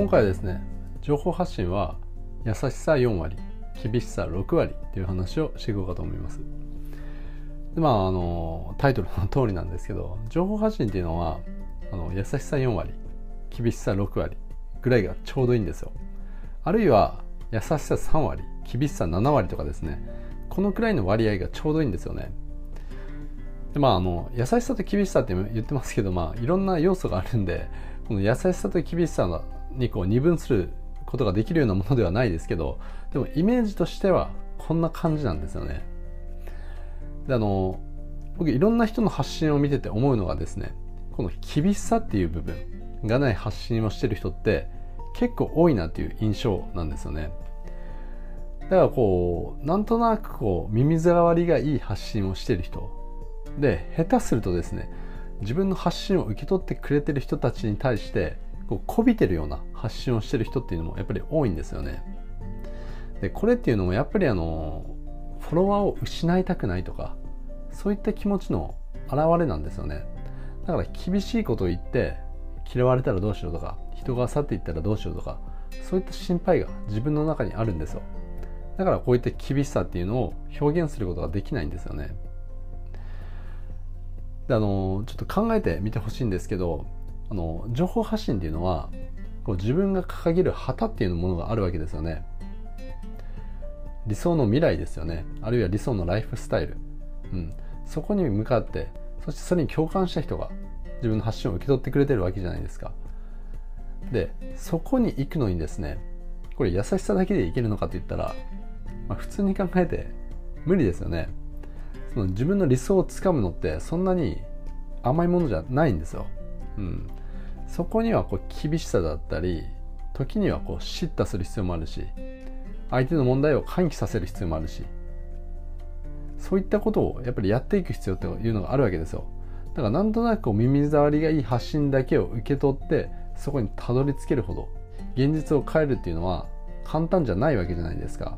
今回はですね情報発信は優しさ4割厳しさ6割っていう話をしていこうかと思います。でまああのタイトルの通りなんですけど情報発信っていうのはあの優しさ4割厳しさ6割ぐらいがちょうどいいんですよ。あるいは優しさ3割厳しさ7割とかですねこのくらいの割合がちょうどいいんですよね。でまああの優しさと厳しさって言ってますけどまあいろんな要素があるんでこの優しさと厳しさにこう二分することができるようなものではないですけどでもイメージとしてはこんな感じなんですよね。であの僕いろんな人の発信を見てて思うのがですねこの厳しさっていう部分がない発信をしてる人って結構多いなっていう印象なんですよね。だからこうなんとなくこう耳障りがいい発信をしてる人で下手するとですね自分の発信を受け取ってくれてる人たちに対してこうこびてるような発信をしてる人っていうのもやっぱり多いんですよね。でこれっていうのもやっぱりあのフォロワーを失いたくないとかそういった気持ちの表れなんですよね。だから厳しいことを言って嫌われたらどうしようとか人が去っていったらどうしようとかそういった心配が自分の中にあるんですよ。だからこういった厳しさっていうのを表現することができないんですよね。であのちょっと考えてみてほしいんですけどあの情報発信っていうのはこう自分が掲げる旗っていうものがあるわけですよね。理想の未来ですよね。あるいは理想のライフスタイル、うん、そこに向かってそしてそれに共感した人が自分の発信を受け取ってくれてるわけじゃないですか。でそこに行くのにですねこれ優しさだけでいけるのかって言ったら、まあ、普通に考えて無理ですよね。その自分の理想をつかむのってそんなに甘いものじゃないんですよ、うん、そこにはこう厳しさだったり時にはこう叱咤する必要もあるし相手の問題を喚起させる必要もあるしそういったことをやっぱりやっていく必要っていうのがあるわけですよ。だからなんとなくこう耳障りがいい発信だけを受け取ってそこにたどり着けるほど現実を変えるっていうのは簡単じゃないわけじゃないですか。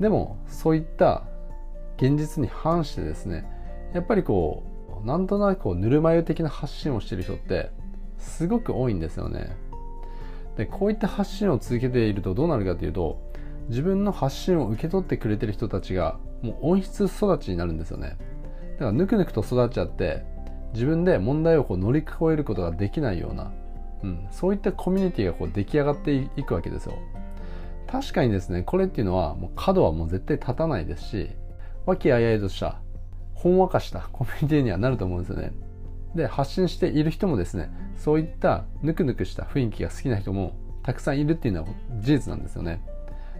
でもそういった現実に反してですねやっぱりこうなんとなくこうぬるま湯的な発信をしてる人ってすごく多いんですよね。でこういった発信を続けているとどうなるかというと自分の発信を受け取ってくれてる人たちがもう温室育ちになるんですよね。だからぬくぬくと育っちゃって自分で問題をこう乗り越えることができないような、うん、そういったコミュニティがこう出来上がっていくわけですよ。確かにですねこれっていうのはもう角はもう絶対立たないですし和気あいあいとしたほんわかしたコミュニティにはなると思うんですよね。で発信している人もですねそういったぬくぬくした雰囲気が好きな人もたくさんいるっていうのは事実なんですよね。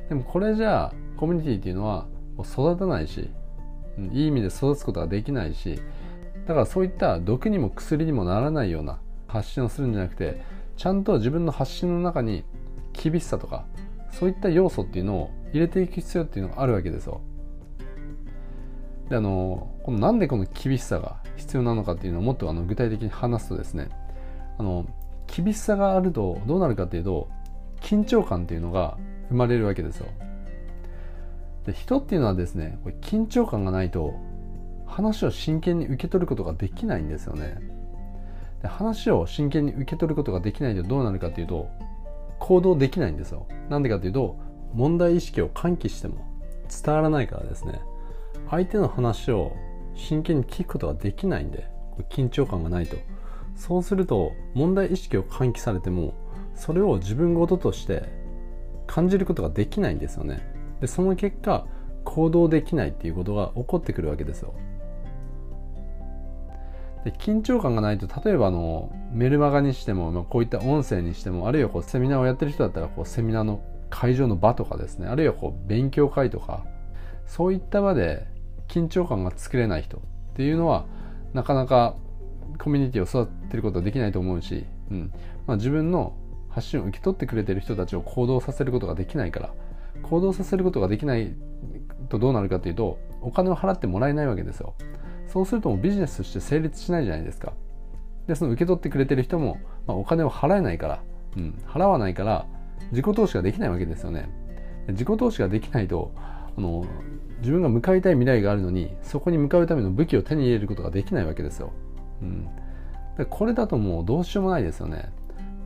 でもこれじゃあコミュニティっていうのは育たないしいい意味で育つことができないしだからそういった毒にも薬にもならないような発信をするんじゃなくてちゃんと自分の発信の中に厳しさとかそういった要素っていうのを入れていく必要っていうのがあるわけですよ。であのこのなんでこの厳しさが必要なのかっていうのをもっとあの具体的に話すとですねあの厳しさがあるとどうなるかっていうと緊張感っていうのが生まれるわけですよ。で人っていうのはですねこれ緊張感がないと話を真剣に受け取ることができないんですよね。で話を真剣に受け取ることができないとどうなるかっていうと行動できないんですよ。なんでかっていうと問題意識を喚起しても伝わらないからですね。相手の話を真剣に聞くことができないんで緊張感がないと。そうすると問題意識を喚起されてもそれを自分事として感じることができないんですよね。でその結果行動できないっていうことが起こってくるわけですよ。で緊張感がないと例えばあのメルマガにしても、まあ、こういった音声にしてもあるいはこうセミナーをやってる人だったらこうセミナーの会場の場とかですねあるいはこう勉強会とかそういった場で緊張感が作れない人っていうのはなかなかコミュニティを育てることはできないと思うし、うん。まあ、自分の発信を受け取ってくれてる人たちを行動させることができないから行動させることができないとどうなるかというとお金を払ってもらえないわけですよ。そうするともビジネスとして成立しないじゃないですか。でその受け取ってくれてる人も、まあ、お金を払えないから、うん、払わないから自己投資ができないわけですよね。自己投資ができないとあの自分が向かいたい未来があるのにそこに向かうための武器を手に入れることができないわけですよ、うん、でこれだともうどうしようもないですよね。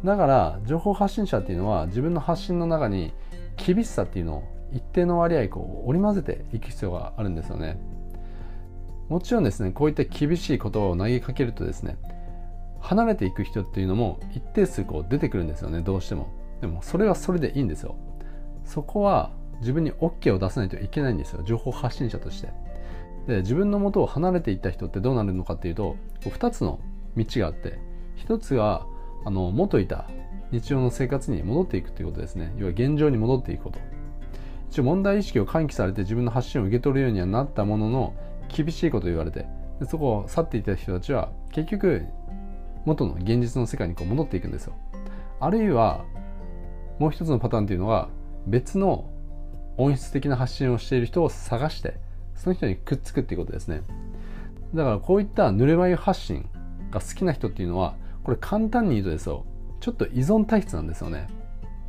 だから情報発信者っていうのは自分の発信の中に厳しさっていうのを一定の割合こう織り交ぜていく必要があるんですよね。もちろんですねこういった厳しい言葉を投げかけるとですね離れていく人っていうのも一定数こう出てくるんですよねどうしても。でもそれはそれでいいんですよ。そこは自分に OK を出さないといけないんですよ。情報発信者として。で自分の元を離れていった人ってどうなるのかっていうと2つの道があって1つはあの元いた日常の生活に戻っていくということですね。要は現状に戻っていくこと。一応問題意識を喚起されて自分の発信を受け取るようにはなったものの厳しいことを言われてでそこを去っていた人たちは結局元の現実の世界にこう戻っていくんですよ。あるいはもう一つのパターンっていうのは別の音質的な発信をしている人を探してその人にくっつくっていうことですね。だからこういったぬるま湯発信が好きな人っていうのはこれ簡単に言うとですよ。ちょっと依存体質なんですよね、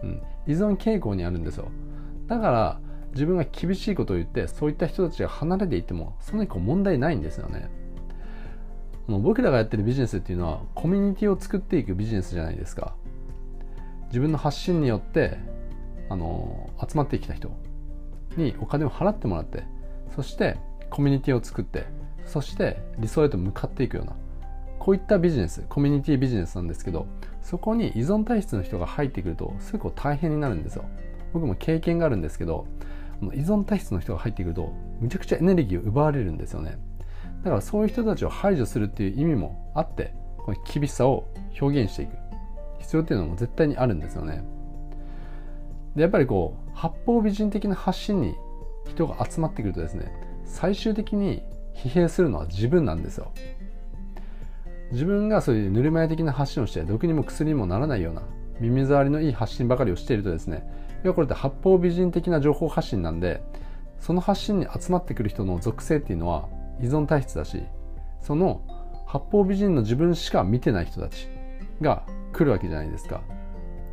うん、依存傾向にあるんですよ。だから自分が厳しいことを言ってそういった人たちが離れていてもそんなに問題ないんですよね。僕らがやってるビジネスっていうのはコミュニティを作っていくビジネスじゃないですか。自分の発信によってあの集まってきた人。にお金を払ってもらってそしてコミュニティを作ってそして理想へと向かっていくようなこういったビジネスコミュニティビジネスなんですけどそこに依存体質の人が入ってくるとすごく大変になるんですよ。僕も経験があるんですけど依存体質の人が入ってくるとむちゃくちゃエネルギーを奪われるんですよね。だからそういう人たちを排除するっていう意味もあってこの厳しさを表現していく。必要っていうのも絶対にあるんですよね。でやっぱりこう八方美人的な発信に人が集まってくるとですね最終的に疲弊するのは自分なんですよ。自分がそういうぬるま湯的な発信をして毒にも薬にもならないような耳障りのいい発信ばかりをしているとですね要はこれって八方美人的な情報発信なんでその発信に集まってくる人の属性っていうのは依存体質だしその八方美人の自分しか見てない人たちが来るわけじゃないですか。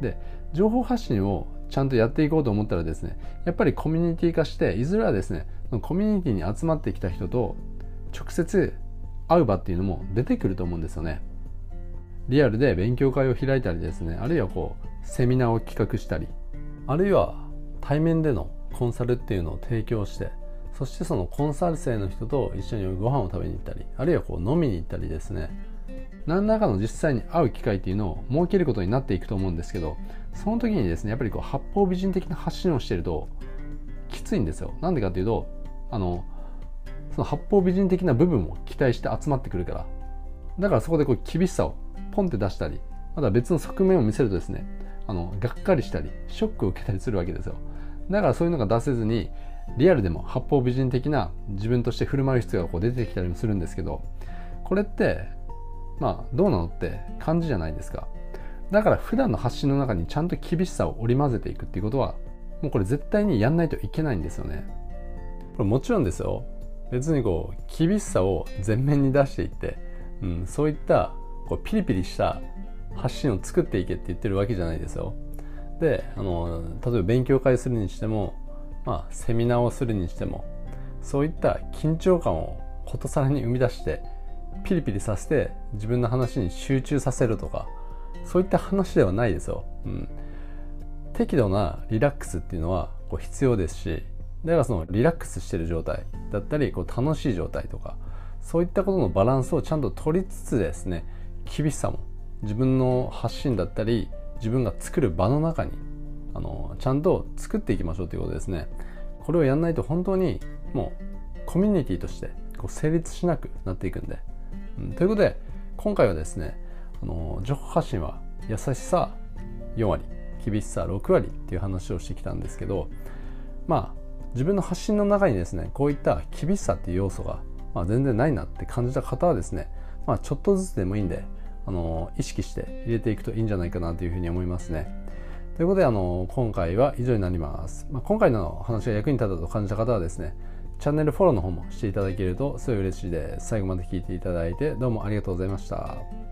で情報発信をちゃんとやっていこうと思ったらですねやっぱりコミュニティ化していずれはですねコミュニティに集まってきた人と直接会う場っていうのも出てくると思うんですよね。リアルで勉強会を開いたりですねあるいはこうセミナーを企画したりあるいは対面でのコンサルっていうのを提供してそしてそのコンサル生の人と一緒にご飯を食べに行ったりあるいはこう飲みに行ったりですね何らかの実際に会う機会っていうのを設けることになっていくと思うんですけどその時にですねやっぱりこう八方美人的な発信をしているときついんですよ。なんでかっていうとあのその八方美人的な部分を期待して集まってくるから。だからそこでこう厳しさをポンって出したりまた別の側面を見せるとですねあのがっかりしたりショックを受けたりするわけですよ。だからそういうのが出せずにリアルでも八方美人的な自分として振る舞う必要がこう出てきたりもするんですけどこれってまあどうなのって感じじゃないですか。だから普段の発信の中にちゃんと厳しさを織り交ぜていくっていうことはもうこれ絶対にやんないといけないんですよね。これもちろんですよ。別にこう厳しさを前面に出していって、うん、そういったこうピリピリした発信を作っていけって言ってるわけじゃないですよ。であの例えば勉強会するにしてもまあ、セミナーをするにしてもそういった緊張感をことさらに生み出してピリピリさせて自分の話に集中させるとかそういった話ではないですよ。うん、適度なリラックスっていうのはこう必要ですしだからそのリラックスしてる状態だったりこう楽しい状態とかそういったことのバランスをちゃんと取りつつですね厳しさも自分の発信だったり自分が作る場の中にあのちゃんと作っていきましょうということですねこれをやんないと本当にもうコミュニティとしてこう成立しなくなっていくんで、うん、ということで今回はですねあの情報発信は優しさ4割厳しさ6割っていう話をしてきたんですけどまあ自分の発信の中にですねこういった厳しさっていう要素が、まあ、全然ないなって感じた方はですね、まあ、ちょっとずつでもいいんであの意識して入れていくといいんじゃないかなというふうに思いますね。ということで、あの、今回は以上になります。まあ、今回の話が役に立ったと感じた方はですね、チャンネルフォローの方もしていただけるとすごい嬉しいです。最後まで聞いていただいてどうもありがとうございました。